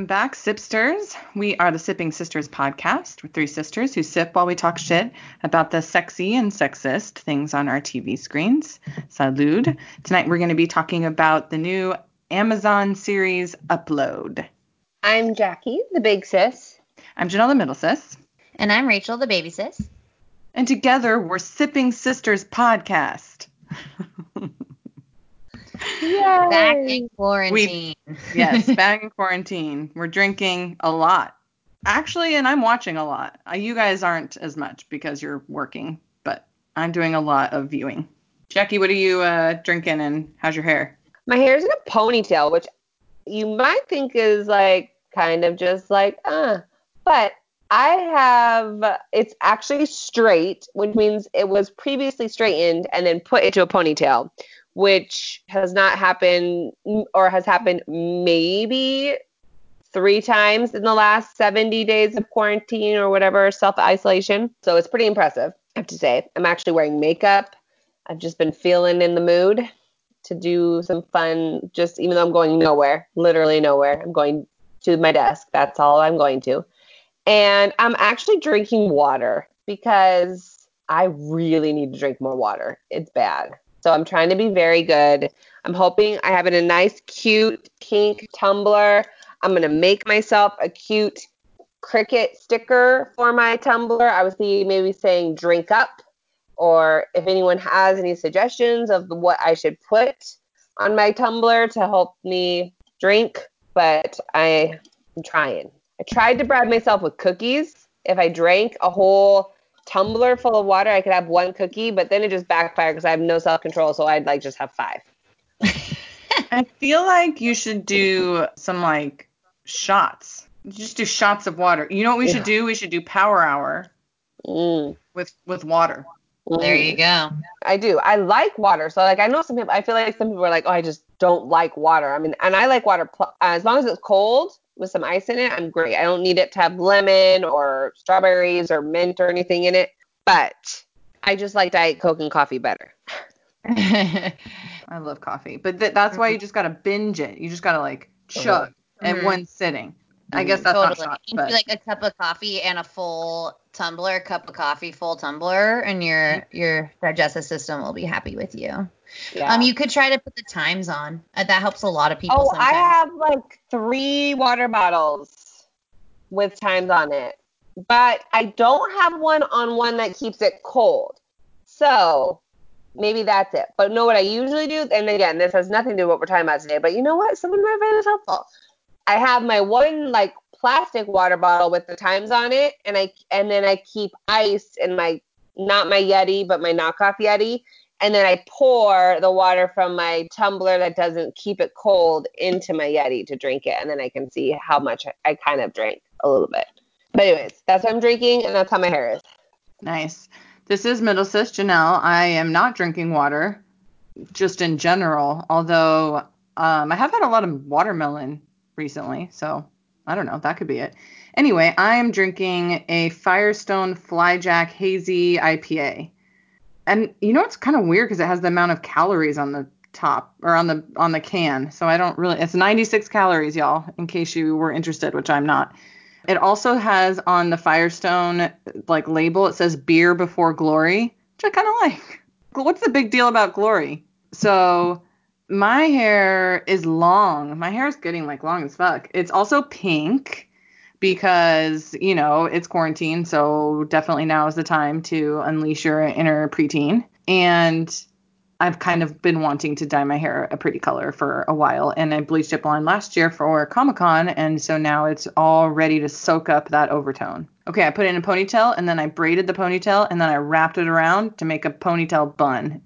welcome back, Sipsters. We are the Sipping Sisters podcast. We're three sisters who sip while we talk shit about the sexy and sexist things on our TV screens. Salud. Tonight we're going to be talking about the new Amazon series Upload. I'm Jackie, the big sis. I'm Janelle, the middle sis. And I'm Rachel, the baby sis. And together we're Sipping Sisters podcast. Yay. Back in quarantine. We, yes, back in quarantine. We're drinking a lot. Actually, and I'm watching a lot. Uh, you guys aren't as much because you're working, but I'm doing a lot of viewing. Jackie, what are you uh, drinking and how's your hair? My hair's in a ponytail, which you might think is like kind of just like, uh, but I have it's actually straight, which means it was previously straightened and then put into a ponytail which has not happened or has happened maybe three times in the last 70 days of quarantine or whatever self isolation. So it's pretty impressive, I have to say. I'm actually wearing makeup. I've just been feeling in the mood to do some fun, just even though I'm going nowhere, literally nowhere. I'm going to my desk. That's all I'm going to. And I'm actually drinking water because I really need to drink more water. It's bad. So I'm trying to be very good. I'm hoping I have in a nice, cute pink tumbler. I'm going to make myself a cute Cricut sticker for my tumbler. I was thinking maybe saying drink up, or if anyone has any suggestions of what I should put on my tumbler to help me drink, but I am trying. I tried to bribe myself with cookies. If I drank a whole tumbler full of water, I could have one cookie, but then it just backfired because I have no self control, so I'd like just have five. I feel like you should do some like shots. Just do shots of water. You know what we yeah. should do? We should do power hour mm. with with water. There you go. I do. I like water. So like I know some people. I feel like some people are like, oh, I just don't like water. I mean, and I like water pl- as long as it's cold with some ice in it, I'm great. I don't need it to have lemon or strawberries or mint or anything in it. But I just like Diet Coke and coffee better. I love coffee, but th- that's why you just gotta binge it. You just gotta like chug mm-hmm. at one sitting. I guess that's totally. not shots, but... like a cup of coffee and a full tumbler, cup of coffee, full tumbler, and your mm-hmm. your digestive system will be happy with you. Yeah. Um, you could try to put the times on. Uh, that helps a lot of people. Oh, sometimes. I have like three water bottles with times on it, but I don't have one on one that keeps it cold. So maybe that's it. But know what I usually do? And again, this has nothing to do with what we're talking about today. But you know what? Someone might find this helpful. I have my one like plastic water bottle with the times on it, and I and then I keep ice in my not my Yeti, but my knockoff Yeti, and then I pour the water from my tumbler that doesn't keep it cold into my Yeti to drink it, and then I can see how much I kind of drank a little bit. But anyways, that's what I'm drinking, and that's how my hair is. Nice. This is Middle Sis Janelle. I am not drinking water, just in general. Although um, I have had a lot of watermelon recently, so I don't know. That could be it. Anyway, I am drinking a Firestone Flyjack Hazy IPA. And you know it's kind of weird because it has the amount of calories on the top or on the on the can. So I don't really it's 96 calories, y'all, in case you were interested, which I'm not. It also has on the Firestone like label it says beer before glory, which I kind of like. What's the big deal about glory? So my hair is long. My hair is getting like long as fuck. It's also pink because you know it's quarantine so definitely now is the time to unleash your inner preteen and i've kind of been wanting to dye my hair a pretty color for a while and i bleached it blonde last year for comic-con and so now it's all ready to soak up that overtone okay i put it in a ponytail and then i braided the ponytail and then i wrapped it around to make a ponytail bun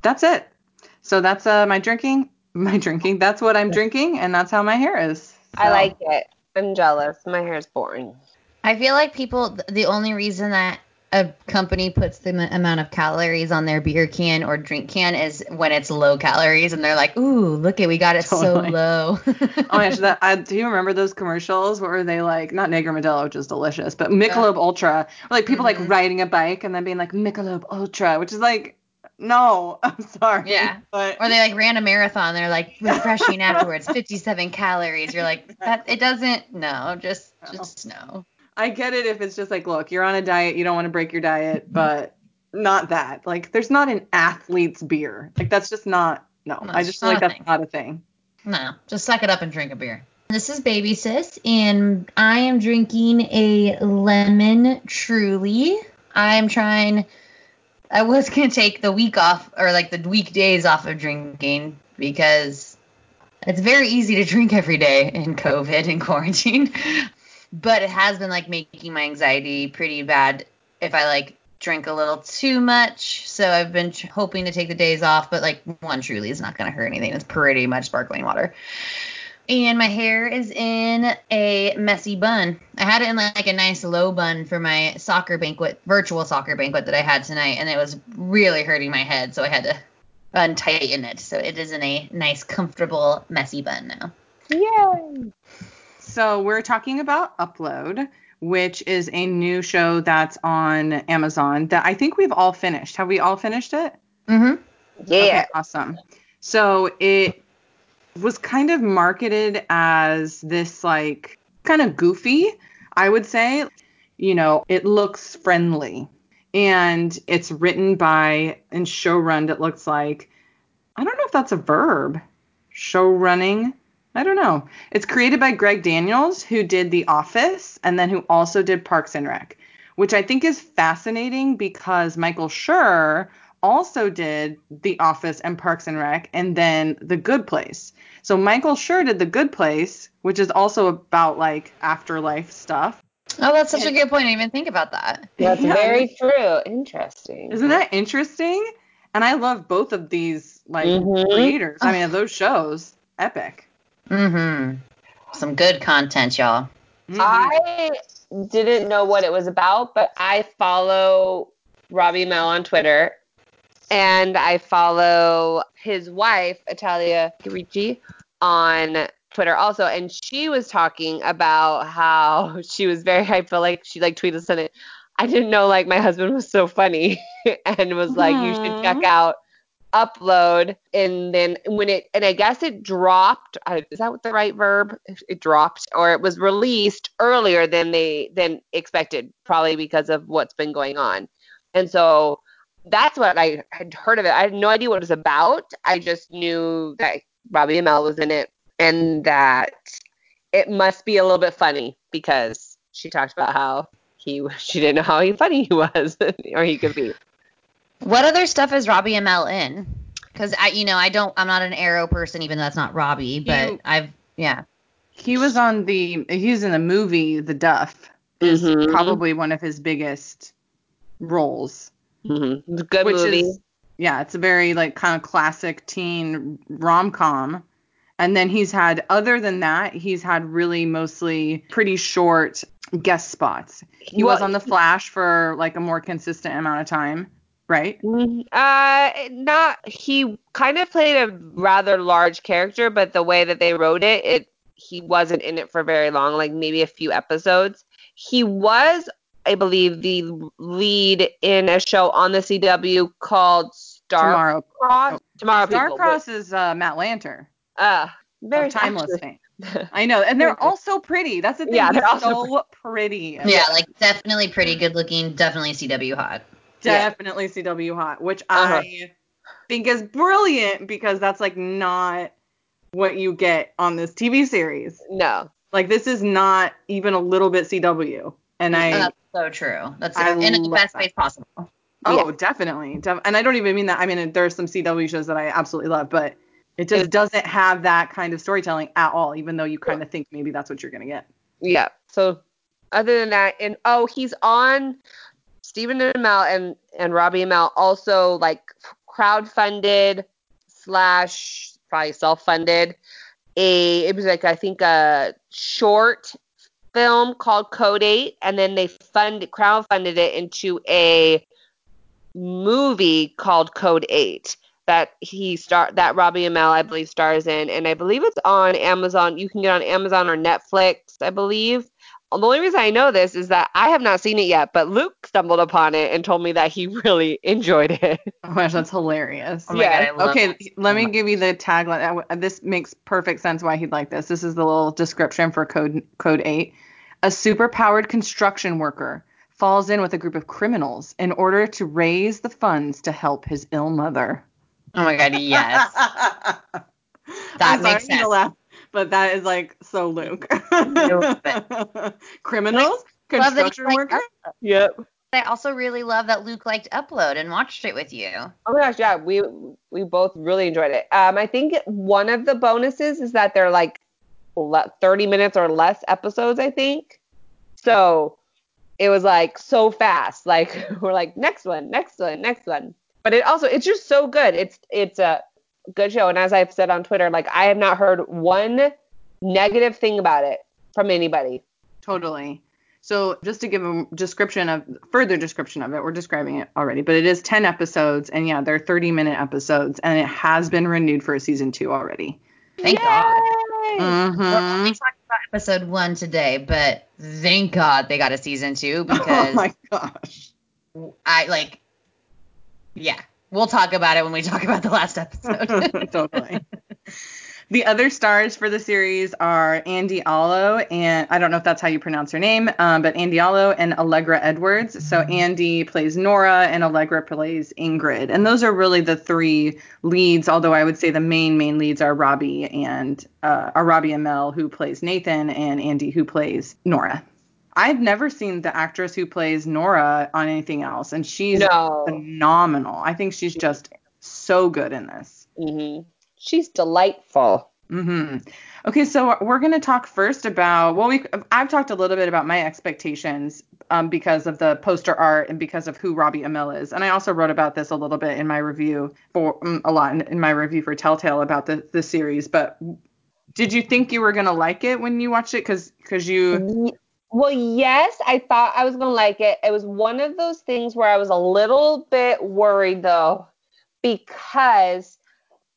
that's it so that's uh, my drinking my drinking that's what i'm drinking and that's how my hair is so. i like it I'm jealous. My hair is boring. I feel like people, the only reason that a company puts the amount of calories on their beer can or drink can is when it's low calories and they're like, ooh, look at we got it totally. so low. oh my gosh, that, I, do you remember those commercials What were they like not Negra Modelo, which is delicious, but Michelob Ultra, like people mm-hmm. like riding a bike and then being like Michelob Ultra, which is like no, I'm sorry. Yeah. But Or they like ran a marathon. They're like refreshing afterwards, 57 calories. You're like that. It doesn't. No, just No. just no. I get it if it's just like, look, you're on a diet, you don't want to break your diet, mm-hmm. but not that. Like, there's not an athlete's beer. Like, that's just not. No, No, I just feel like that's thing. not a thing. No, just suck it up and drink a beer. This is Baby Sis, and I am drinking a lemon truly. I'm trying. I was gonna take the week off, or like the weekdays off of drinking because it's very easy to drink every day in COVID and quarantine. But it has been like making my anxiety pretty bad if I like drink a little too much. So I've been tr- hoping to take the days off, but like one truly is not to hurt anything. It's pretty much sparkling water. And my hair is in a messy bun. I had it in like a nice low bun for my soccer banquet, virtual soccer banquet that I had tonight, and it was really hurting my head, so I had to untighten it. So it is in a nice, comfortable, messy bun now. Yay! So, we're talking about Upload, which is a new show that's on Amazon that I think we've all finished. Have we all finished it? Mm-hmm. Yeah. Okay, awesome. So it was kind of marketed as this like kind of goofy, I would say. You know, it looks friendly and it's written by and showrun it looks like. I don't know if that's a verb. Show running. I don't know. It's created by Greg Daniels, who did The Office and then who also did Parks and Rec, which I think is fascinating because Michael Schur also did The Office and Parks and Rec and then The Good Place. So Michael Schur did The Good Place, which is also about like afterlife stuff. Oh, that's such a good point. I didn't even think about that. That's Yeah. very true. Interesting. Isn't that interesting? And I love both of these like Mhm. creators. I mean, those shows, epic. Mm-hmm. Some good content, y'all. Mhm. I didn't know what it was about, but I follow Robbie Amell on Twitter, and I follow his wife, Italia Ricci, on Twitter also, and she was talking about how she was very. I feel like she like tweeted something. I didn't know like my husband was so funny, and was like, you should check out upload and then when it and i guess it dropped uh, is that the right verb it dropped or it was released earlier than they than expected probably because of what's been going on and so that's what i had heard of it i had no idea what it was about i just knew that robbie amell was in it and that it must be a little bit funny because she talked about how he she didn't know how funny he was or he could be What other stuff is Robbie Amell in? Because I, you know, I don't. I'm not an Arrow person, even though that's not Robbie. But You- I've, yeah. He was on the he's in the movie The Duff. Is Mhm. probably one of his biggest roles. Mm-hmm. good which movie is yeah, it's a very like kind of classic teen rom com. And then he's had other than that, he's had really mostly pretty short guest spots. He was on The Flash for like a more consistent amount of time, right? Mm, Uh, not he kind of played a rather large character, but the way that they wrote it, it he wasn't in it for very long, like maybe a few episodes. He was, I believe, the lead in a show on the CW called Star Tomorrow. Cross. Tomorrow People. Star-Crossed is uh, Matt Lanter Uh, very of Timeless thing. I know, and they're all so pretty. That's the thing. Yeah, they're all so so pretty. Yeah, like definitely pretty good looking. Definitely CW hot. Yeah. definitely CW hot, which Uh-huh. I think is brilliant because that's like not what you get on this TV series. No. Like this is not even a little bit CW, and I That's so true. That's I in the best that. way possible. oh yeah. definitely, def- and I don't even mean that. I mean uh, there's some CW shows that I absolutely love, but it just It's- doesn't have that kind of storytelling at all. Even though you kind of think maybe that's what you're gonna get. Yeah. So other than that, and oh, he's on Stephen Amell and and Robbie Amell also like crowdfunded slash probably self-funded a it was like I think a short film called Code 8 and then they fund crowdfunded it into a movie called Code 8 that he star that Robbie Amell I believe stars in. And I believe it's on Amazon. You can get on Amazon or Netflix I believe the only reason I know this is that I have not seen it yet, but Luke stumbled upon it and told me that he really enjoyed it. Oh my gosh, that's hilarious. Oh my Yeah. God, I love Okay, that let me oh give you the tagline. This makes perfect sense why he'd like this. This is the little description for code code 8. A superpowered construction worker falls in with a group of criminals in order to raise the funds to help his ill mother. Oh my god, yes. that makes sense. But that is like so Luke. criminals? Love Construction liked worker? Yep. I also really love that Luke liked Upload and watched it with you. Oh my gosh, yeah, we we both really enjoyed it. Um, I think one of the bonuses is that they're like 30 minutes or less episodes. I think so. It was like so fast. Like we're like next one, next one, next one. But it also it's just so good. It's it's a good show. And as I've said on Twitter, like I have not heard one negative thing about it from anybody. Totally. So just to give a description of further description of it, we're describing it already, but it is 10 episodes and yeah, they're 30 minute episodes and it has been renewed for a season 2 already. Thank God. Yay! We're mm-hmm. only talking about episode one today, but thank God they got a season two because Oh my gosh. I like, yeah, we'll talk about it when we talk about the last episode. totally. The other stars for the series are Andy Allo and I don't know if that's how you pronounce her name, um, but Andy Allo and Allegra Edwards. So Andy plays Nora and Allegra plays Ingrid, and those are really the three leads. Although I would say the main main leads are Robbie and uh, are Robbie Amell who plays Nathan and Andy who plays Nora. I've never seen the actress who plays Nora on anything else, and she's No. phenomenal. I think she's just so good in this. hmm She's delightful. hmm Okay, so we're going to talk first about well, we I've talked a little bit about my expectations um, because of the poster art and because of who Robbie Amell is, and I also wrote about this a little bit in my review for um, a lot in, in my review for Telltale about the the series. But did you think you were going to like it when you watched it? Because because you Well, yes, I thought I was gonna like it. It was one of those things where I was a little bit worried though, because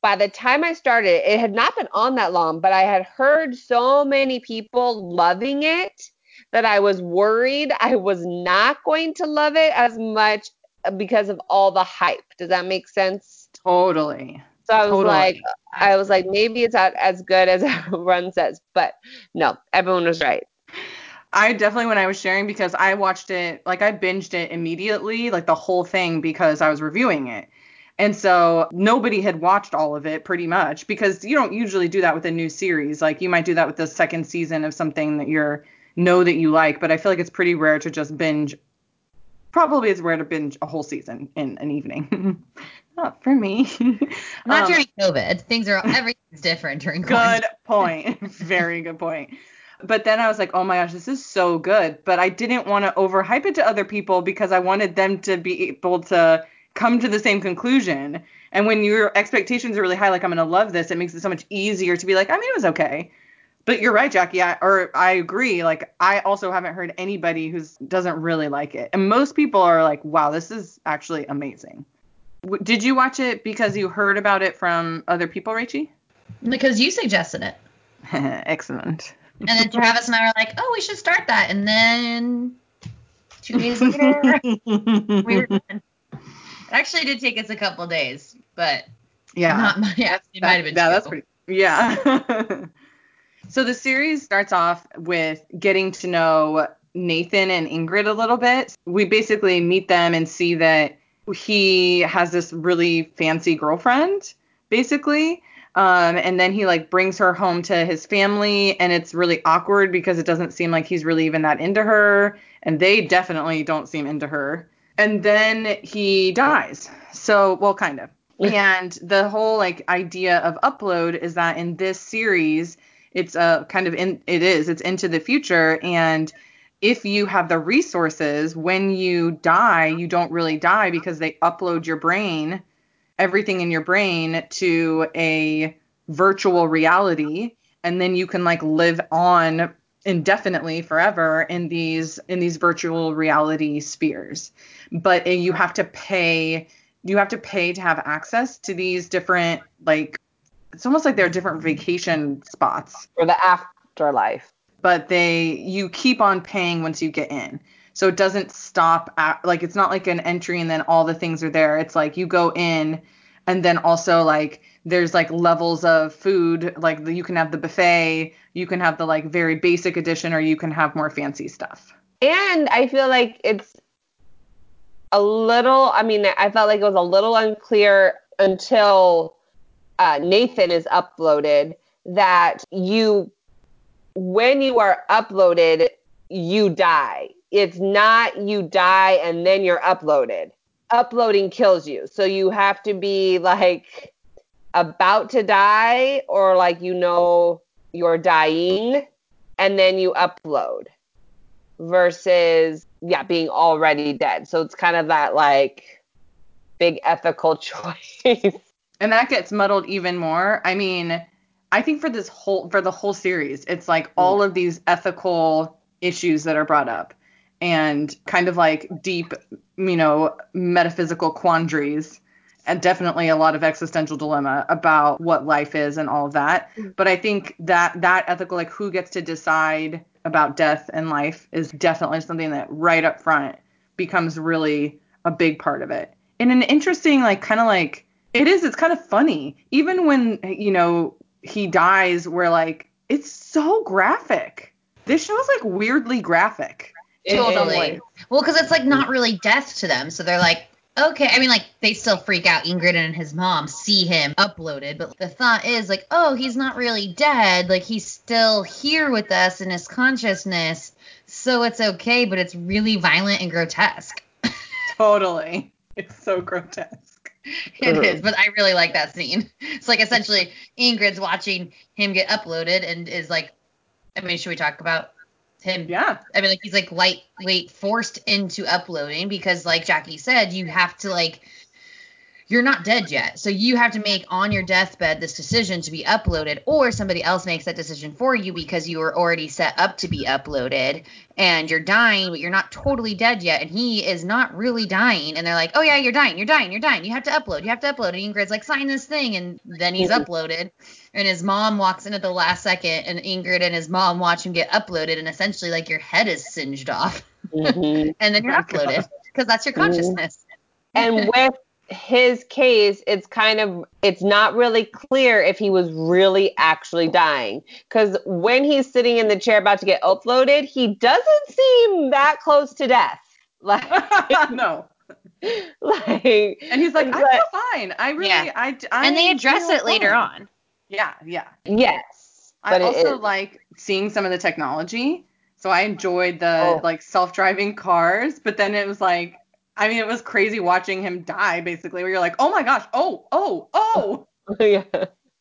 by the time I started, it had not been on that long, but I had heard so many people loving it that I was worried I was not going to love it as much because of all the hype. Does that make sense? totally So I was Totally. like, I was like, maybe it's not as good as everyone says, but no, everyone was right. I definitely when I was sharing because I watched it like I binged it immediately, like the whole thing because I was reviewing it. And so nobody had watched all of it pretty much because you don't usually do that with a new series. Like you might do that with the second season of something that you're know that you like, but I feel like it's pretty rare to just binge. Probably it's rare to binge a whole season in an evening. Not for me. Not Um, during COVID. Things are everything's different during COVID. Good point. Very good point. But then I was like, oh my gosh, this is so good. But I didn't want to overhype it to other people because I wanted them to be able to come to the same conclusion. And when your expectations are really high, like I'm gonna love this, it makes it so much easier to be like, I mean, it was okay. But you're right, Jackie. I, or I agree. Like I also haven't heard anybody who doesn't really like it, and most people are like, "Wow, this is actually amazing." W- Did you watch it because you heard about it from other people, Rachie? Because you suggested it. Excellent. And then Travis and I were like, oh, we should start that. And then two days later, we were done. It actually did take us a couple days, but yeah. not my, it might have been yeah, two. that's pretty. Yeah. so the series starts off with getting to know Nathan and Ingrid a little bit. We basically meet them and see that he has this really fancy girlfriend, basically. Um, and then he like brings her home to his family, and it's really awkward because it doesn't seem like he's really even that into her, and they definitely don't seem into her. And then he dies. So, well, kind of. and the whole like idea of upload is that in this series, it's uh, kind of in it is it's into the future, and if you have the resources, when you die, you don't really die because they upload your brain everything in your brain to a virtual reality and then you can like live on indefinitely forever in these in these virtual reality spheres but uh, you have to pay you have to pay to have access to these different like it's almost like they're different vacation spots For the afterlife. but they you keep on paying once you get in. So it doesn't stop at like it's not like an entry and then all the things are there. It's like you go in and then also like there's like levels of food like you can have the buffet, you can have the like very basic edition or you can have more fancy stuff. And I feel like it's a little I mean I felt like it was a little unclear until uh, Nathan is uploaded that you when you are uploaded you die it's not you die and then you're uploaded. Uploading kills you. So you have to be like about to die or like you know you're dying and then you upload versus yeah being already dead. So it's kind of that like big ethical choice. And that gets muddled even more. I mean, I think for this whole for the whole series, it's like all mm. of these ethical issues that are brought up and kind of like deep, you know, metaphysical quandaries and definitely a lot of existential dilemma about what life is and all of that. Mm-hmm. But I think that that ethical like who gets to decide about death and life is definitely something that right up front becomes really a big part of it. In an interesting like kind of like it is it's kind of funny even when you know he dies we're like it's so graphic. This show is like weirdly graphic. Totally. Well, because it's like not really death to them, so they're like, okay. I mean, like they still freak out. Ingrid and his mom see him uploaded, but the thought is like, oh, he's not really dead. Like he's still here with us in his consciousness, so it's okay. But it's really violent and grotesque. totally. It's so grotesque. It is, but I really like that scene. It's like essentially Ingrid's watching him get uploaded and is like, I mean, should we talk about him. Yeah. I mean, like he's like lightweight forced into uploading because, like Jackie said, you have to like you're not dead yet. So you have to make on your deathbed this decision to be uploaded, or somebody else makes that decision for you because you were already set up to be uploaded and you're dying, but you're not totally dead yet. And he is not really dying. And they're like, oh, yeah, you're dying, you're dying, you're dying. You have to upload, you have to upload. And Ingrid's like, sign this thing. And then he's mm-hmm. uploaded. And his mom walks in at the last second, and Ingrid and his mom watch him get uploaded. And essentially, like, your head is singed off. Mm-hmm. and then you're uploaded because that's your consciousness. And with his case, it's kind of it's not really clear if he was really actually dying because when he's sitting in the chair about to get uploaded, he doesn't seem that close to death. Like no. Like and he's like, I feel fine. I really, yeah. I, I and they address it later fine. on. Yeah, yeah. Yes. I also like seeing some of the technology. So I enjoyed the oh. like self-driving cars, but then it was like I mean, it was crazy watching him die, basically, where you're like, oh my gosh, oh, oh, oh. yeah.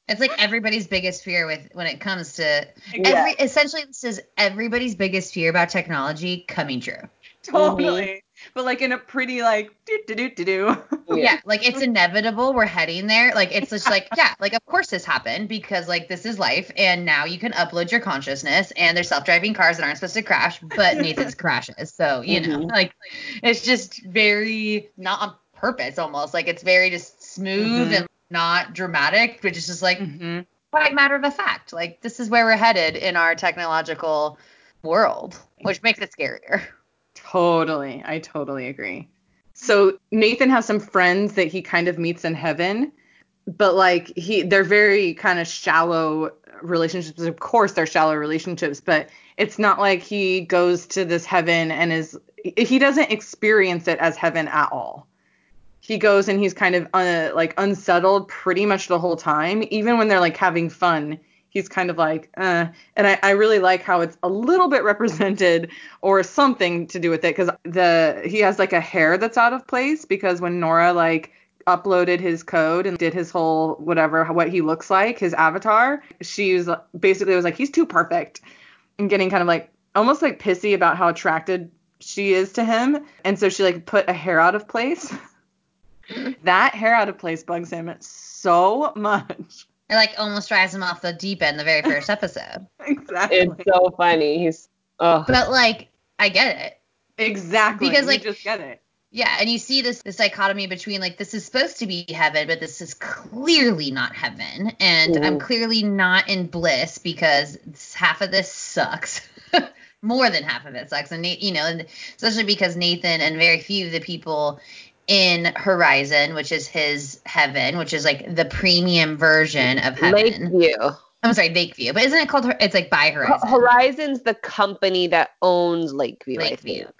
It's like everybody's biggest fear with when it comes to every. Yeah. Essentially, this is everybody's biggest fear about technology coming true. Totally. But like in a pretty like do do do do do. Yeah, like it's inevitable. We're heading there. Like it's just like yeah, like of course this happened because like this is life, and now you can upload your consciousness, and there's self-driving cars that aren't supposed to crash, but Nathan's crashes. So you know, mm-hmm. like it's just very not on purpose almost. Like it's very just smooth mm-hmm. and not dramatic, but it's just like mm-hmm. quite matter of a fact. Like this is where we're headed in our technological world, which makes it scarier. Totally. I totally agree. So Nathan has some friends that he kind of meets in heaven, but like he they're very kind of shallow relationships. Of course they're shallow relationships, but it's not like he goes to this heaven and is he doesn't experience it as heaven at all. He goes and he's kind of uh, like unsettled pretty much the whole time, even when they're like having fun he's kind of like, uh, and I, I really like how it's a little bit represented or something to do with it because the he has like a hair that's out of place because when Nora like uploaded his code and did his whole whatever what he looks like his avatar she was basically was like he's too perfect and getting kind of like almost like pissy about how attracted she is to him and so she like put a hair out of place. That hair out of place bugs him so much it like almost drives him off the deep end the very first episode. exactly. It's so funny. He's oh. But like I get it. Exactly. Because like you just get it. Yeah, and you see this this dichotomy between like this is supposed to be heaven, but this is clearly not heaven, and Ooh. I'm mm. clearly not in bliss because half of this sucks. more than half of it sucks. And you know, and especially because Nathan and very few of the people in Horizen, which is his heaven, which is like the premium version of heaven. Lakeview. I'm sorry, Lakeview, but isn't it called? It's like by Horizen. Horizen's the company that owns Lakeview. Lakeview. I think.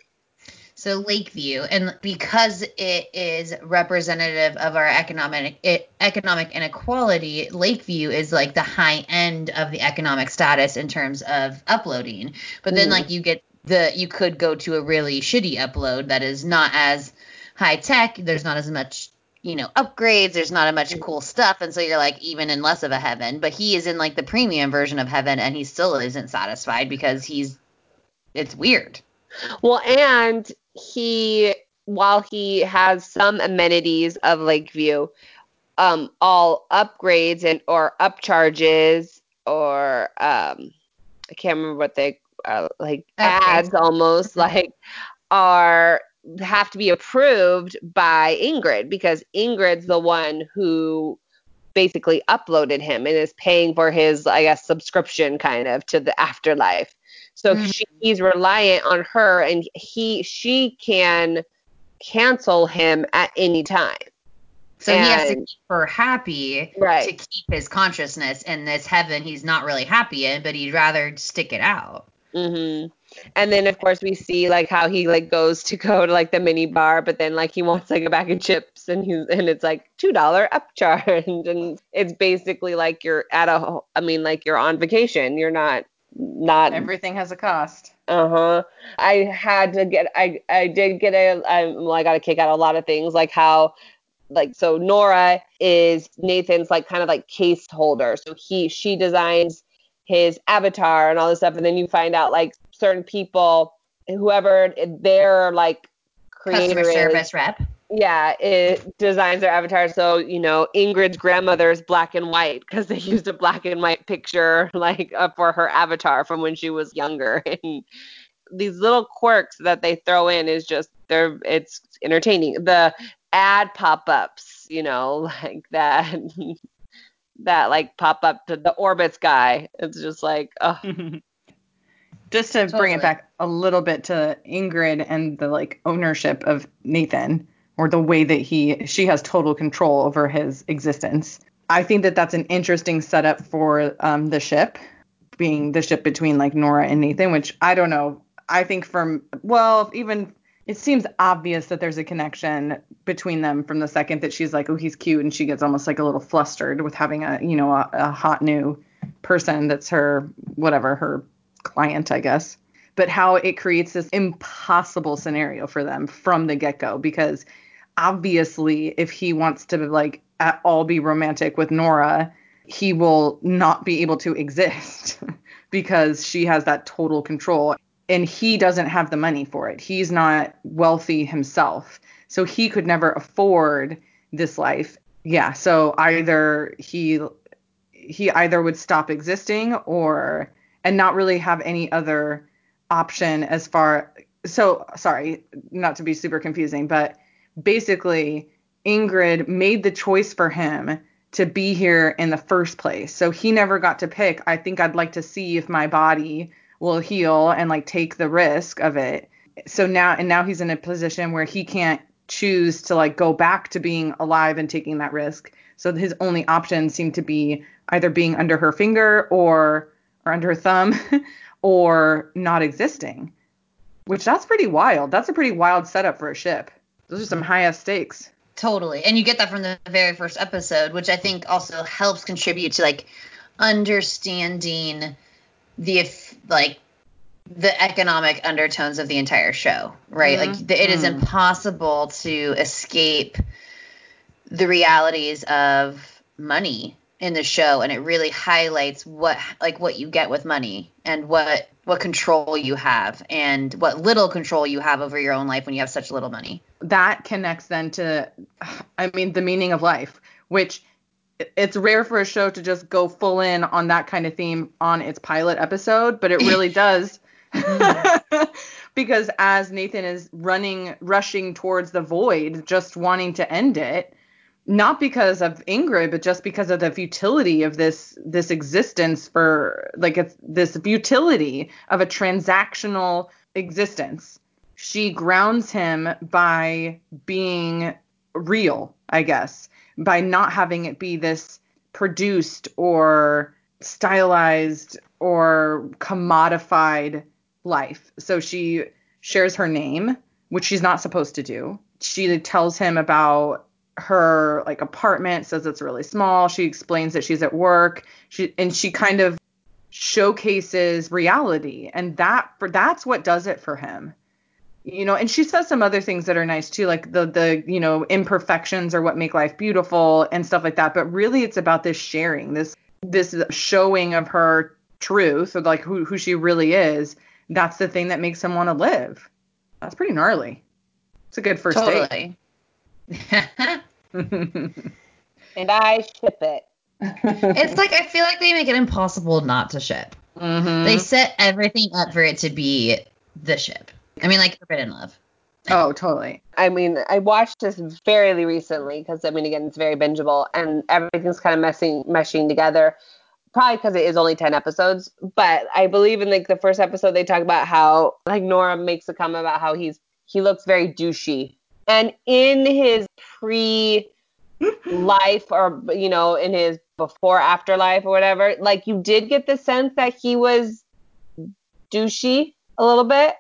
So Lakeview, and because it is representative of our economic it, economic inequality, Lakeview is like the high end of the economic status in terms of uploading. But then mm. like you get the you could go to a really shitty upload that is not as high tech. There's not as much you know upgrades. There's not as much cool stuff, and so you're like even in less of a heaven. But he is in like the premium version of heaven, and he still isn't satisfied because he's it's weird. Well, and he while he has some amenities of Lakeview, um, all upgrades and or upcharges or um, I can't remember what they uh, like ads almost like are have to be approved by Ingrid because Ingrid's the one who basically uploaded him and is paying for his I guess subscription kind of to the afterlife. So mm-hmm. she, he's reliant on her, and he she can cancel him at any time. So and, he has to keep her happy right. to keep his consciousness in this heaven he's not really happy in, but he'd rather stick it out. Mhm. And then of course we see like how he like goes to go to like the mini bar, but then like he wants like a bag of chips and he's and it's like two dollar upcharge and it's basically like you're at a I mean like you're on vacation. You're not not everything has a cost. Uh huh. I had to get. I I did get a. I, well, I got a kick out of a lot of things, like how, like so Nora is Nathan's like kind of like case holder. So he she designs his avatar and all this stuff, and then you find out like certain people, whoever their like creator customer service is, rep yeah, it designs their avatar. So, you know, Ingrid's grandmother is black and white because they used a black and white picture like uh, for her avatar from when she was younger. And these little quirks that they throw in is just they're it's entertaining. The ad pop-ups, you know, like that that like pop up to the orbits guy. It's just like, oh. just to totally. bring it back a little bit to Ingrid and the like ownership of Nathan or the way that he she has total control over his existence. I think that that's an interesting setup for um, the ship, being the ship between like Nora and Nathan, which I don't know. I think from well, even it seems obvious that there's a connection between them from the second that she's like, oh, he's cute, and she gets almost like a little flustered with having a you know a, a hot new person that's her whatever her client, I guess. But how it creates this impossible scenario for them from the get go because obviously if he wants to like at all be romantic with Nora, he will not be able to exist because she has that total control and he doesn't have the money for it. He's not wealthy himself. So he could never afford this life. Yeah, so either he he either would stop existing or and not really have any other option as far so sorry, not to be super confusing, but basically Ingrid made the choice for him to be here in the first place. So he never got to pick, I think I'd like to see if my body will heal and like take the risk of it. So now and now he's in a position where he can't choose to like go back to being alive and taking that risk. So his only options seem to be either being under her finger or or under her thumb or not existing. Which that's pretty wild. That's a pretty wild setup for a ship. Those are some high stakes. Totally. And you get that from the very first episode, which I think also helps contribute to like understanding the like the economic undertones of the entire show, right? Mm-hmm. Like the, it is mm. impossible to escape the realities of money in the show and it really highlights what like what you get with money and what what control you have and what little control you have over your own life when you have such little money. That connects then to I mean the meaning of life, which it's rare for a show to just go full in on that kind of theme on its pilot episode, but it really does. Mm. because as Nathan is running rushing towards the void, just wanting to end it, not because of Ingrid, but just because of the futility of this this existence for like it's this futility of a transactional existence. She grounds him by being real, I guess, by not having it be this produced or stylized or commodified life. So she shares her name, which she's not supposed to do. She tells him about her like apartment, says it's really small. She explains that she's at work. She and she kind of showcases reality and that for that's what does it for him you know and she says some other things that are nice too like the the you know imperfections are what make life beautiful and stuff like that. But really it's about this sharing this this showing of her truth or like who, who she really is. That's the thing that makes him want to live. That's pretty gnarly. It's a good first totally. date and i ship it. It's like i feel like they make it impossible not to ship. Mm-hmm. they set everything up for it to be the ship I mean, like Forbidden Love. Oh, totally. I mean, I watched this fairly recently because I mean, again, it's very bingeable and everything's kind of messing meshing together. Probably because it is only ten episodes, but I believe in like the first episode they talk about how like Nora makes a comment about how he's he looks very douchey, and in his pre life or you know in his before afterlife or whatever, like you did get the sense that he was douchey a little bit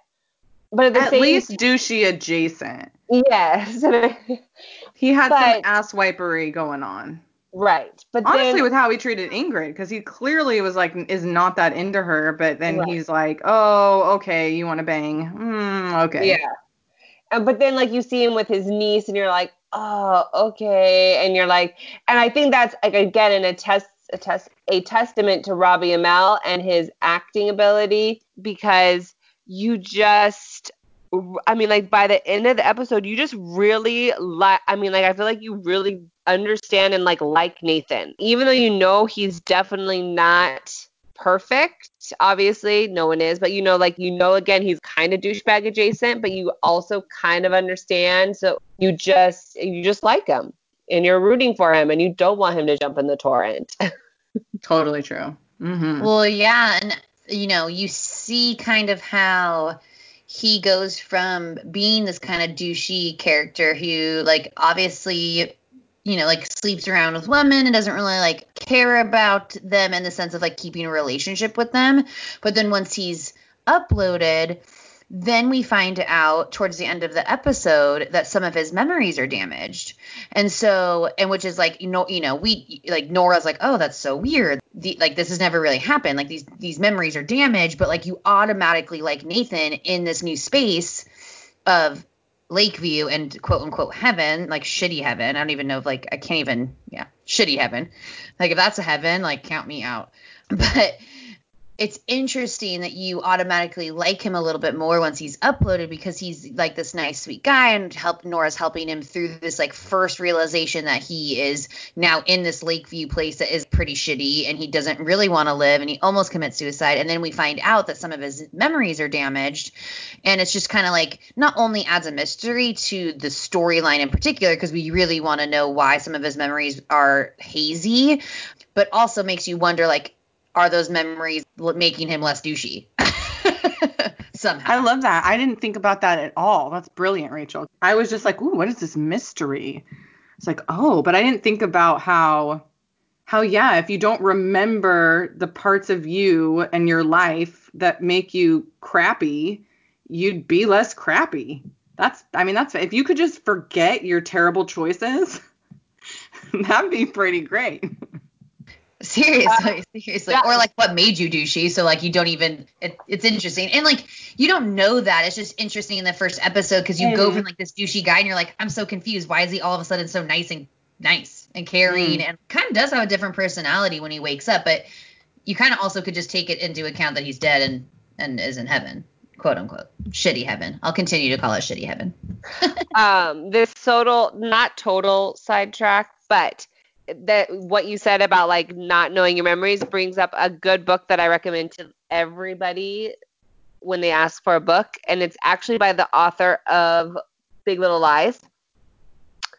but at, at same, least douchey adjacent. Yes. he had but, some ass wipery going on. Right. But honestly, then, with how he treated Ingrid, because he clearly was like is not that into her, but then right. he's like, oh, okay, you want to bang? Mm, okay. Yeah. And, but then like you see him with his niece, and you're like, oh, okay, and you're like, and I think that's like again in a test a test a testament to Robbie Amell and his acting ability because you just I mean, like by the end of the episode, you just really like. I mean, like I feel like you really understand and like like Nathan, even though you know he's definitely not perfect. Obviously, no one is, but you know, like you know, again, he's kind of douchebag adjacent, but you also kind of understand. So you just you just like him, and you're rooting for him, and you don't want him to jump in the torrent. totally true. Mm-hmm. Well, yeah, and you know, you see kind of how he goes from being this kind of douchey character who, like, obviously, you know, like sleeps around with women and doesn't really like care about them in the sense of like keeping a relationship with them. But then once he's uploaded, then we find out towards the end of the episode that some of his memories are damaged. And so, and which is like, you know, you know, we like Nora's like, oh, that's so weird. The, like this has never really happened. Like these these memories are damaged, but like you automatically like Nathan in this new space of Lakeview and quote unquote heaven, like shitty heaven. I don't even know if like I can't even yeah, shitty heaven. Like if that's a heaven, like count me out. But it's interesting that you automatically like him a little bit more once he's uploaded because he's like this nice sweet guy and help Nora's helping him through this like first realization that he is now in this Lakeview place that is pretty shitty and he doesn't really want to live and he almost commits suicide. And then we find out that some of his memories are damaged. And it's just kind of like not only adds a mystery to the storyline in particular because we really want to know why some of his memories are hazy but also makes you wonder like are those memories making him less douchey? Somehow. I love that. I didn't think about that at all. That's brilliant, Rachel. I was just like, ooh, what is this mystery? It's like, oh, but I didn't think about how how yeah, if you don't remember the parts of you and your life that make you crappy, you'd be less crappy. That's I mean, that's if you could just forget your terrible choices, that'd be pretty great. Seriously, uh, seriously. Yeah. Or like what made you douchey? So like you don't even it, it's interesting. And like you don't know that. It's just interesting in the first episode because you mm. go from like this douchey guy and you're like, I'm so confused. Why is he all of a sudden so nice and nice and caring mm. and kind of does have a different personality when he wakes up, but you kind of also could just take it into account that he's dead and and is in heaven quote unquote shitty heaven. I'll continue to call it shitty heaven. um, this total, not total sidetrack, but that what you said about like not knowing your memories brings up a good book that I recommend to everybody when they ask for a book, and it's actually by the author of Big Little Lies.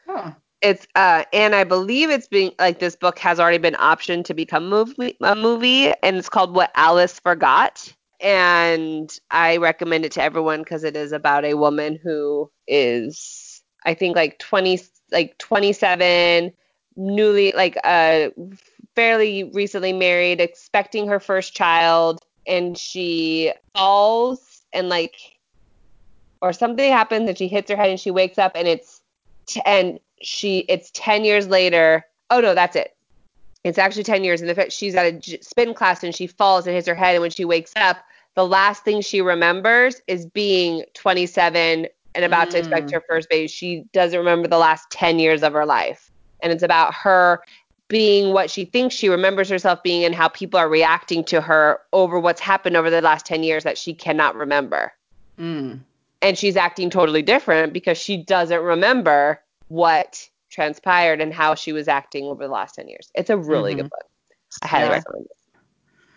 Huh. It's uh, and I believe it's being like this book has already been optioned to become movie a movie, and it's called What Alice Forgot. And I recommend it to everyone because it is about a woman who is, I think, like 20, like 27, newly, like uh, fairly recently married, expecting her first child, and she falls and like, or something happens and she hits her head and she wakes up and it's, t- and she, it's 10 years later. Oh no, that's it. It's actually 10 years. And the fact she's at a j- spin class and she falls and hits her head. And when she wakes up, the last thing she remembers is being 27 and about to expect her first baby. She doesn't remember the last 10 years of her life. And it's about her being what she thinks she remembers herself being and how people are reacting to her over what's happened over the last 10 years that she cannot remember. Mm. And she's acting totally different because she doesn't remember what transpired and how she was acting over the last 10 years. It's a really Mhm. good book. I highly Yeah. recommend it.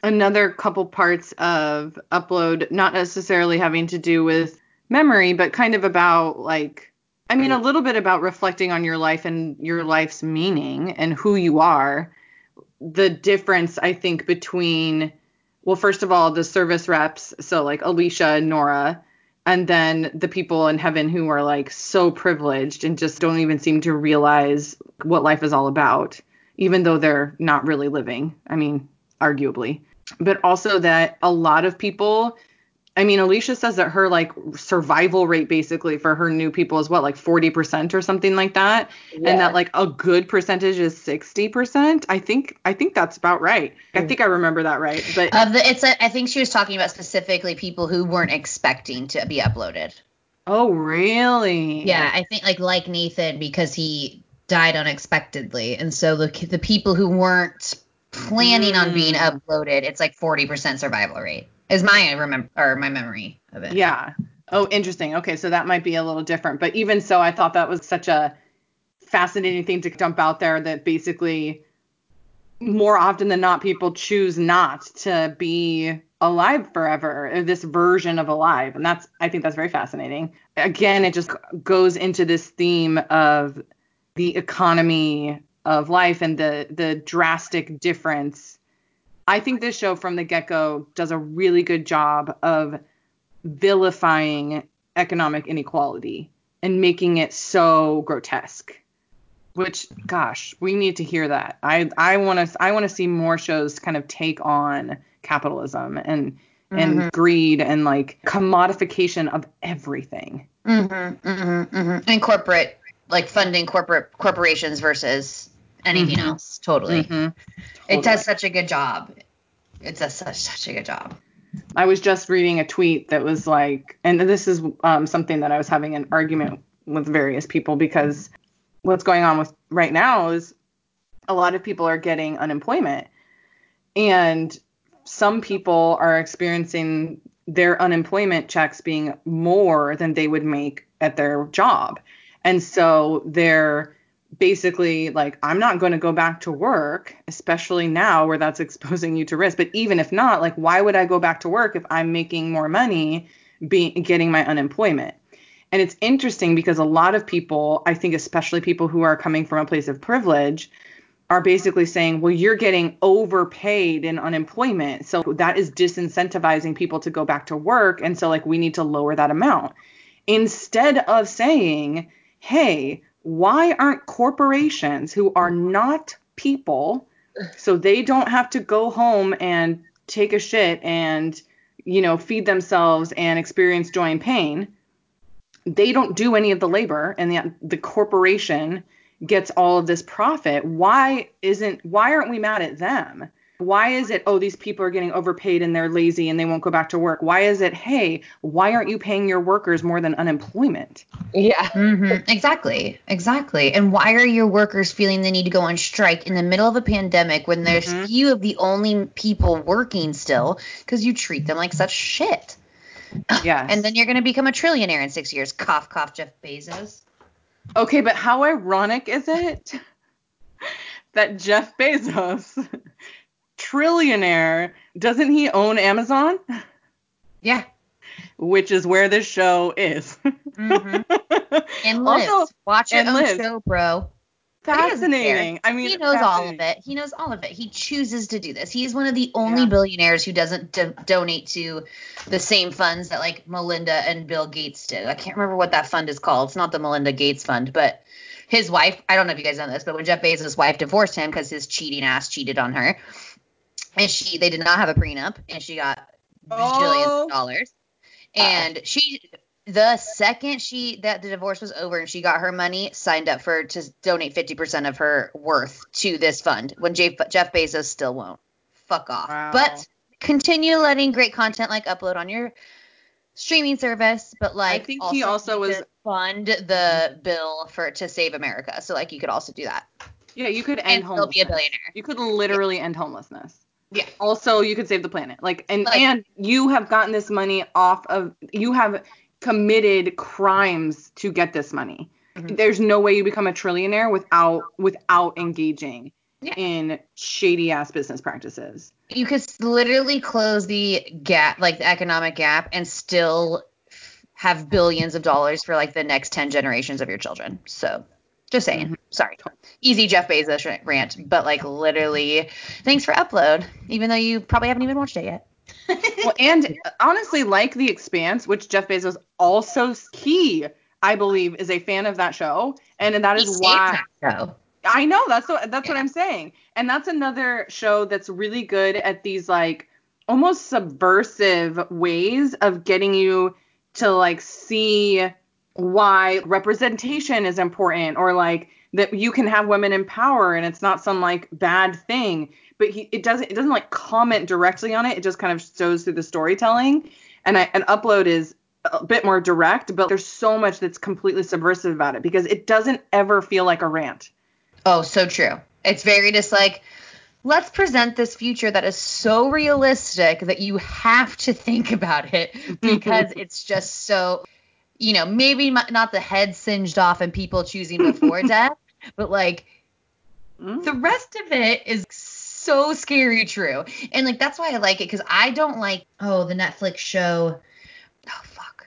another couple parts of upload not necessarily having to do with memory but kind of about like i mean a little bit about reflecting on your life and your life's meaning and who you are. The difference i think between well first of all the service reps so like aleesha and nora and then the people in heaven who are like so privileged and just don't even seem to realize what life is all about even though they're not really living i mean arguably. But also that a lot of people I mean, Aleesha says that her like survival rate basically for her new people is what, like 40% or something like that. And that like a good percentage is 60%. I think I think that's about right. I think I remember that right. But Of the, it's a, I think she was talking about specifically people who weren't expecting to be uploaded. oh, really? Yeah, I think like like Nathan because he died unexpectedly, and so the the people who weren't planning on being Mm. uploaded, it's like 40% survival rate. Is my remember or my memory of it. Yeah. Oh, interesting. Okay, so that might be a little different. But even so, I thought that was such a fascinating thing to dump out there that basically more often than not people choose not to be alive forever or this version of alive and that's i think that's very fascinating again it just goes into this theme of the economy of life and the the drastic difference i think this show from the get-go does a really good job of vilifying economic inequality and making it so grotesque which gosh we need to hear that i i want to i want to see more shows kind of take on capitalism and and Mhm. greed and like commodification of everything Mm-hmm, mm-hmm, mm-hmm. And corporate, like funding corporate corporations versus anything Mhm. else. Totally. Mhm. It does such a good job. It does such such a good job. I was just reading a tweet that was like, and this is um, something that I was having an argument with various people because what's going on with right now is a lot of people are getting unemployment, and some people are experiencing their unemployment checks being more than they would make at their job, and so they're basically like i'm not going to go back to work especially now where that's exposing you to risk. But even if not like why would i go back to work if i'm making more money be getting my unemployment? And it's interesting because a lot of people i think especially people who are coming from a place of privilege are basically saying well you're getting overpaid in unemployment. So that is disincentivizing people to go back to work. And so like we need to lower that amount. Instead of saying hey why aren't corporations who are not people so they don't have to go home and take a shit and you know feed themselves and experience joy and pain they don't do any of the labor and the, the corporation gets all of this profit. Why isn't why aren't we mad at them why is it oh these people are getting overpaid and they're lazy and they won't go back to work why is it hey why aren't you paying your workers more than unemployment Yeah. Mm-hmm. Exactly. Exactly. And why are your workers feeling the need to go on strike in the middle of a pandemic when there's Mhm. few of the only people working still because you treat them like such shit? Yeah. And then you're going to become a trillionaire in six years. Cough, cough, Jeff Bezos. Okay, but how ironic is it that Jeff Bezos, trillionaire, doesn't he own Amazon? Yeah. Which is where this show is. Mm-hmm. And lives. Also, Watch your and own lives. show, bro. fascinating. I mean, he knows all of it. He knows all of it. He chooses to do this. He's one of the only Yeah. billionaires who doesn't do- donate to the same funds that like Melinda and Bill Gates do. I can't remember what that fund is called. It's not the Melinda Gates Fund, but his wife. I don't know if you guys know this, but when Jeff Bezos' wife divorced him because his cheating ass cheated on her, and she they did not have a prenup, and she got Oh. of dollars, and she the second she that the divorce was over and she got her money signed up for to donate 50% of her worth to this fund when Jeff, Jeff Bezos still won't fuck off Wow. but continue letting great content like upload on your streaming service but like i think he also was- fund the bill for to save America so like you could also do that Yeah, you could and end still be a homelessness. billionaire You could literally end homelessness. Yeah. Also, you could save the planet. Like, and Like- and you have gotten this money off of. You have committed crimes to get this money. Mhm. There's no way you become a trillionaire without without engaging Yeah. in shady ass business practices. you could literally close the gap, like the economic gap, and still have billions of dollars for like the next 10 generations of your children. So, just saying. Mm-hmm. Sorry. Easy Jeff Bezos rant, but like literally, thanks for upload, even though you probably haven't even watched it yet. well, and honestly, like The Expanse, which Jeff Bezos also he, I believe, is a fan of that show, and that is why. that. I know that's what that's what I'm saying, and that's another show that's really good at these like almost subversive ways of getting you to like see why representation is important or like that you can have women in power and it's not some like bad thing. But he it doesn't it doesn't like comment directly on it. It just kind of shows through the storytelling. And I, an upload is a bit more direct but there's so much that's completely subversive about it because it doesn't ever feel like a rant. Oh, so true. It's very just like, let's present this future that is so realistic that you have to think about it because it's just so, you know, maybe not the head singed off and people choosing before death, but like Mm. the rest of it is so scary true. And like that's why I like it because I don't like, oh, the Netflix show. Oh, fuck.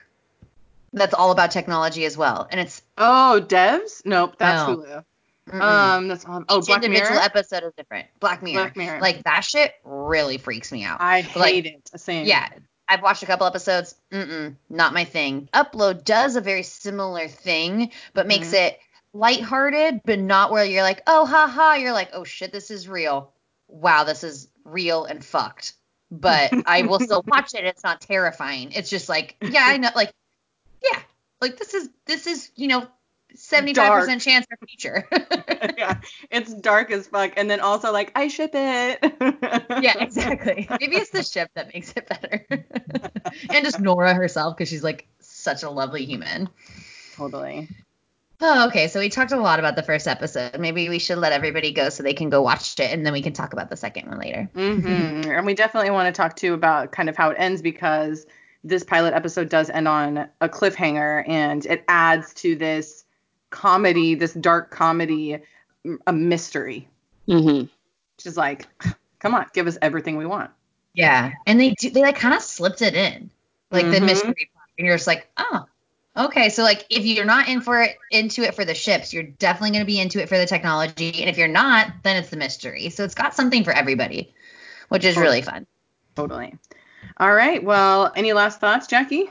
That's all about technology as well. And it's Oh, Devs? Nope, that's No. Hulu. mm-mm. Um, that's on. Oh, each Black individual Mirror. episode is different. Black Mirror. Black Mirror. Like that shit really freaks me out. I hate like- it. Same. yeah, I've watched a couple episodes. Mm-mm, not my thing. Upload does a very similar thing, but makes Mhm. it lighthearted, but not where you're like, oh, ha ha. You're like, oh shit, this is real. Wow, this is real and fucked. But I will still watch it. It's not terrifying. It's just like, yeah, I know. Like, yeah, like this is this is you know. 75% chance for future. yeah, it's dark as fuck, and then also like I ship it. yeah, exactly. Maybe it's the ship that makes it better. and just Nora herself because she's like such a lovely human. Totally. Oh, okay. So we talked a lot about the first episode. Maybe we should let everybody go so they can go watch it and then we can talk about the second one later. hmm and we definitely want to talk too about kind of how it ends because this pilot episode does end on a cliffhanger, and it adds to this comedy, this dark comedy, a mystery, Mm-hmm. which is like, come on, give us everything we want. Yeah. And they do, they like kind of slipped it in. Like the Mhm. mystery part. And you're just like, oh. Okay, so like if you're not in for it into it for the ships, you're definitely going to be into it for the technology, and if you're not, then it's the mystery. So it's got something for everybody, which is really fun. Totally. All right. Well, any last thoughts, Jackie?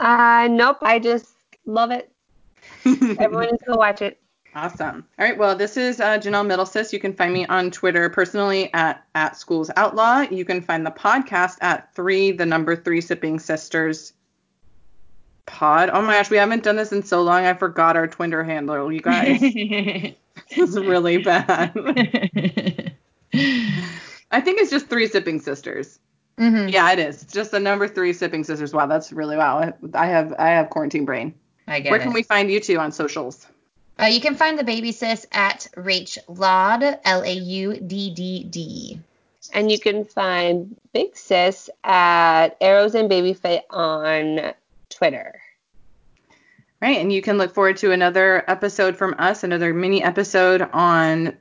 Uh, nope. I just love it. Everyone needs to go watch it. Awesome. All right. Well, this is uh, Janelle Middlesis. You can find me on Twitter personally at at Schools Outlaw. You can find the podcast at three, the number three sipping sisters pod. Oh my gosh, we haven't done this in so long. I forgot our Twitter handle. You guys, this is really bad. I think it's just three sipping sisters. hmm Yeah, it is. It's just the number three sipping sisters. Wow, that's really wow. I have I have quarantine brain. I get Where it. can we find you two on socials? Uh, you can find the baby sis at Rach Laud, L A U D D D. And you can find Big Sis at Arrows and Baby Fit on Twitter. Right, and you can look forward to another episode from us, another mini episode on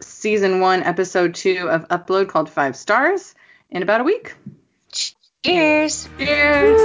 season one, episode two of Upload called Five Stars in about a week. Cheers. Cheers.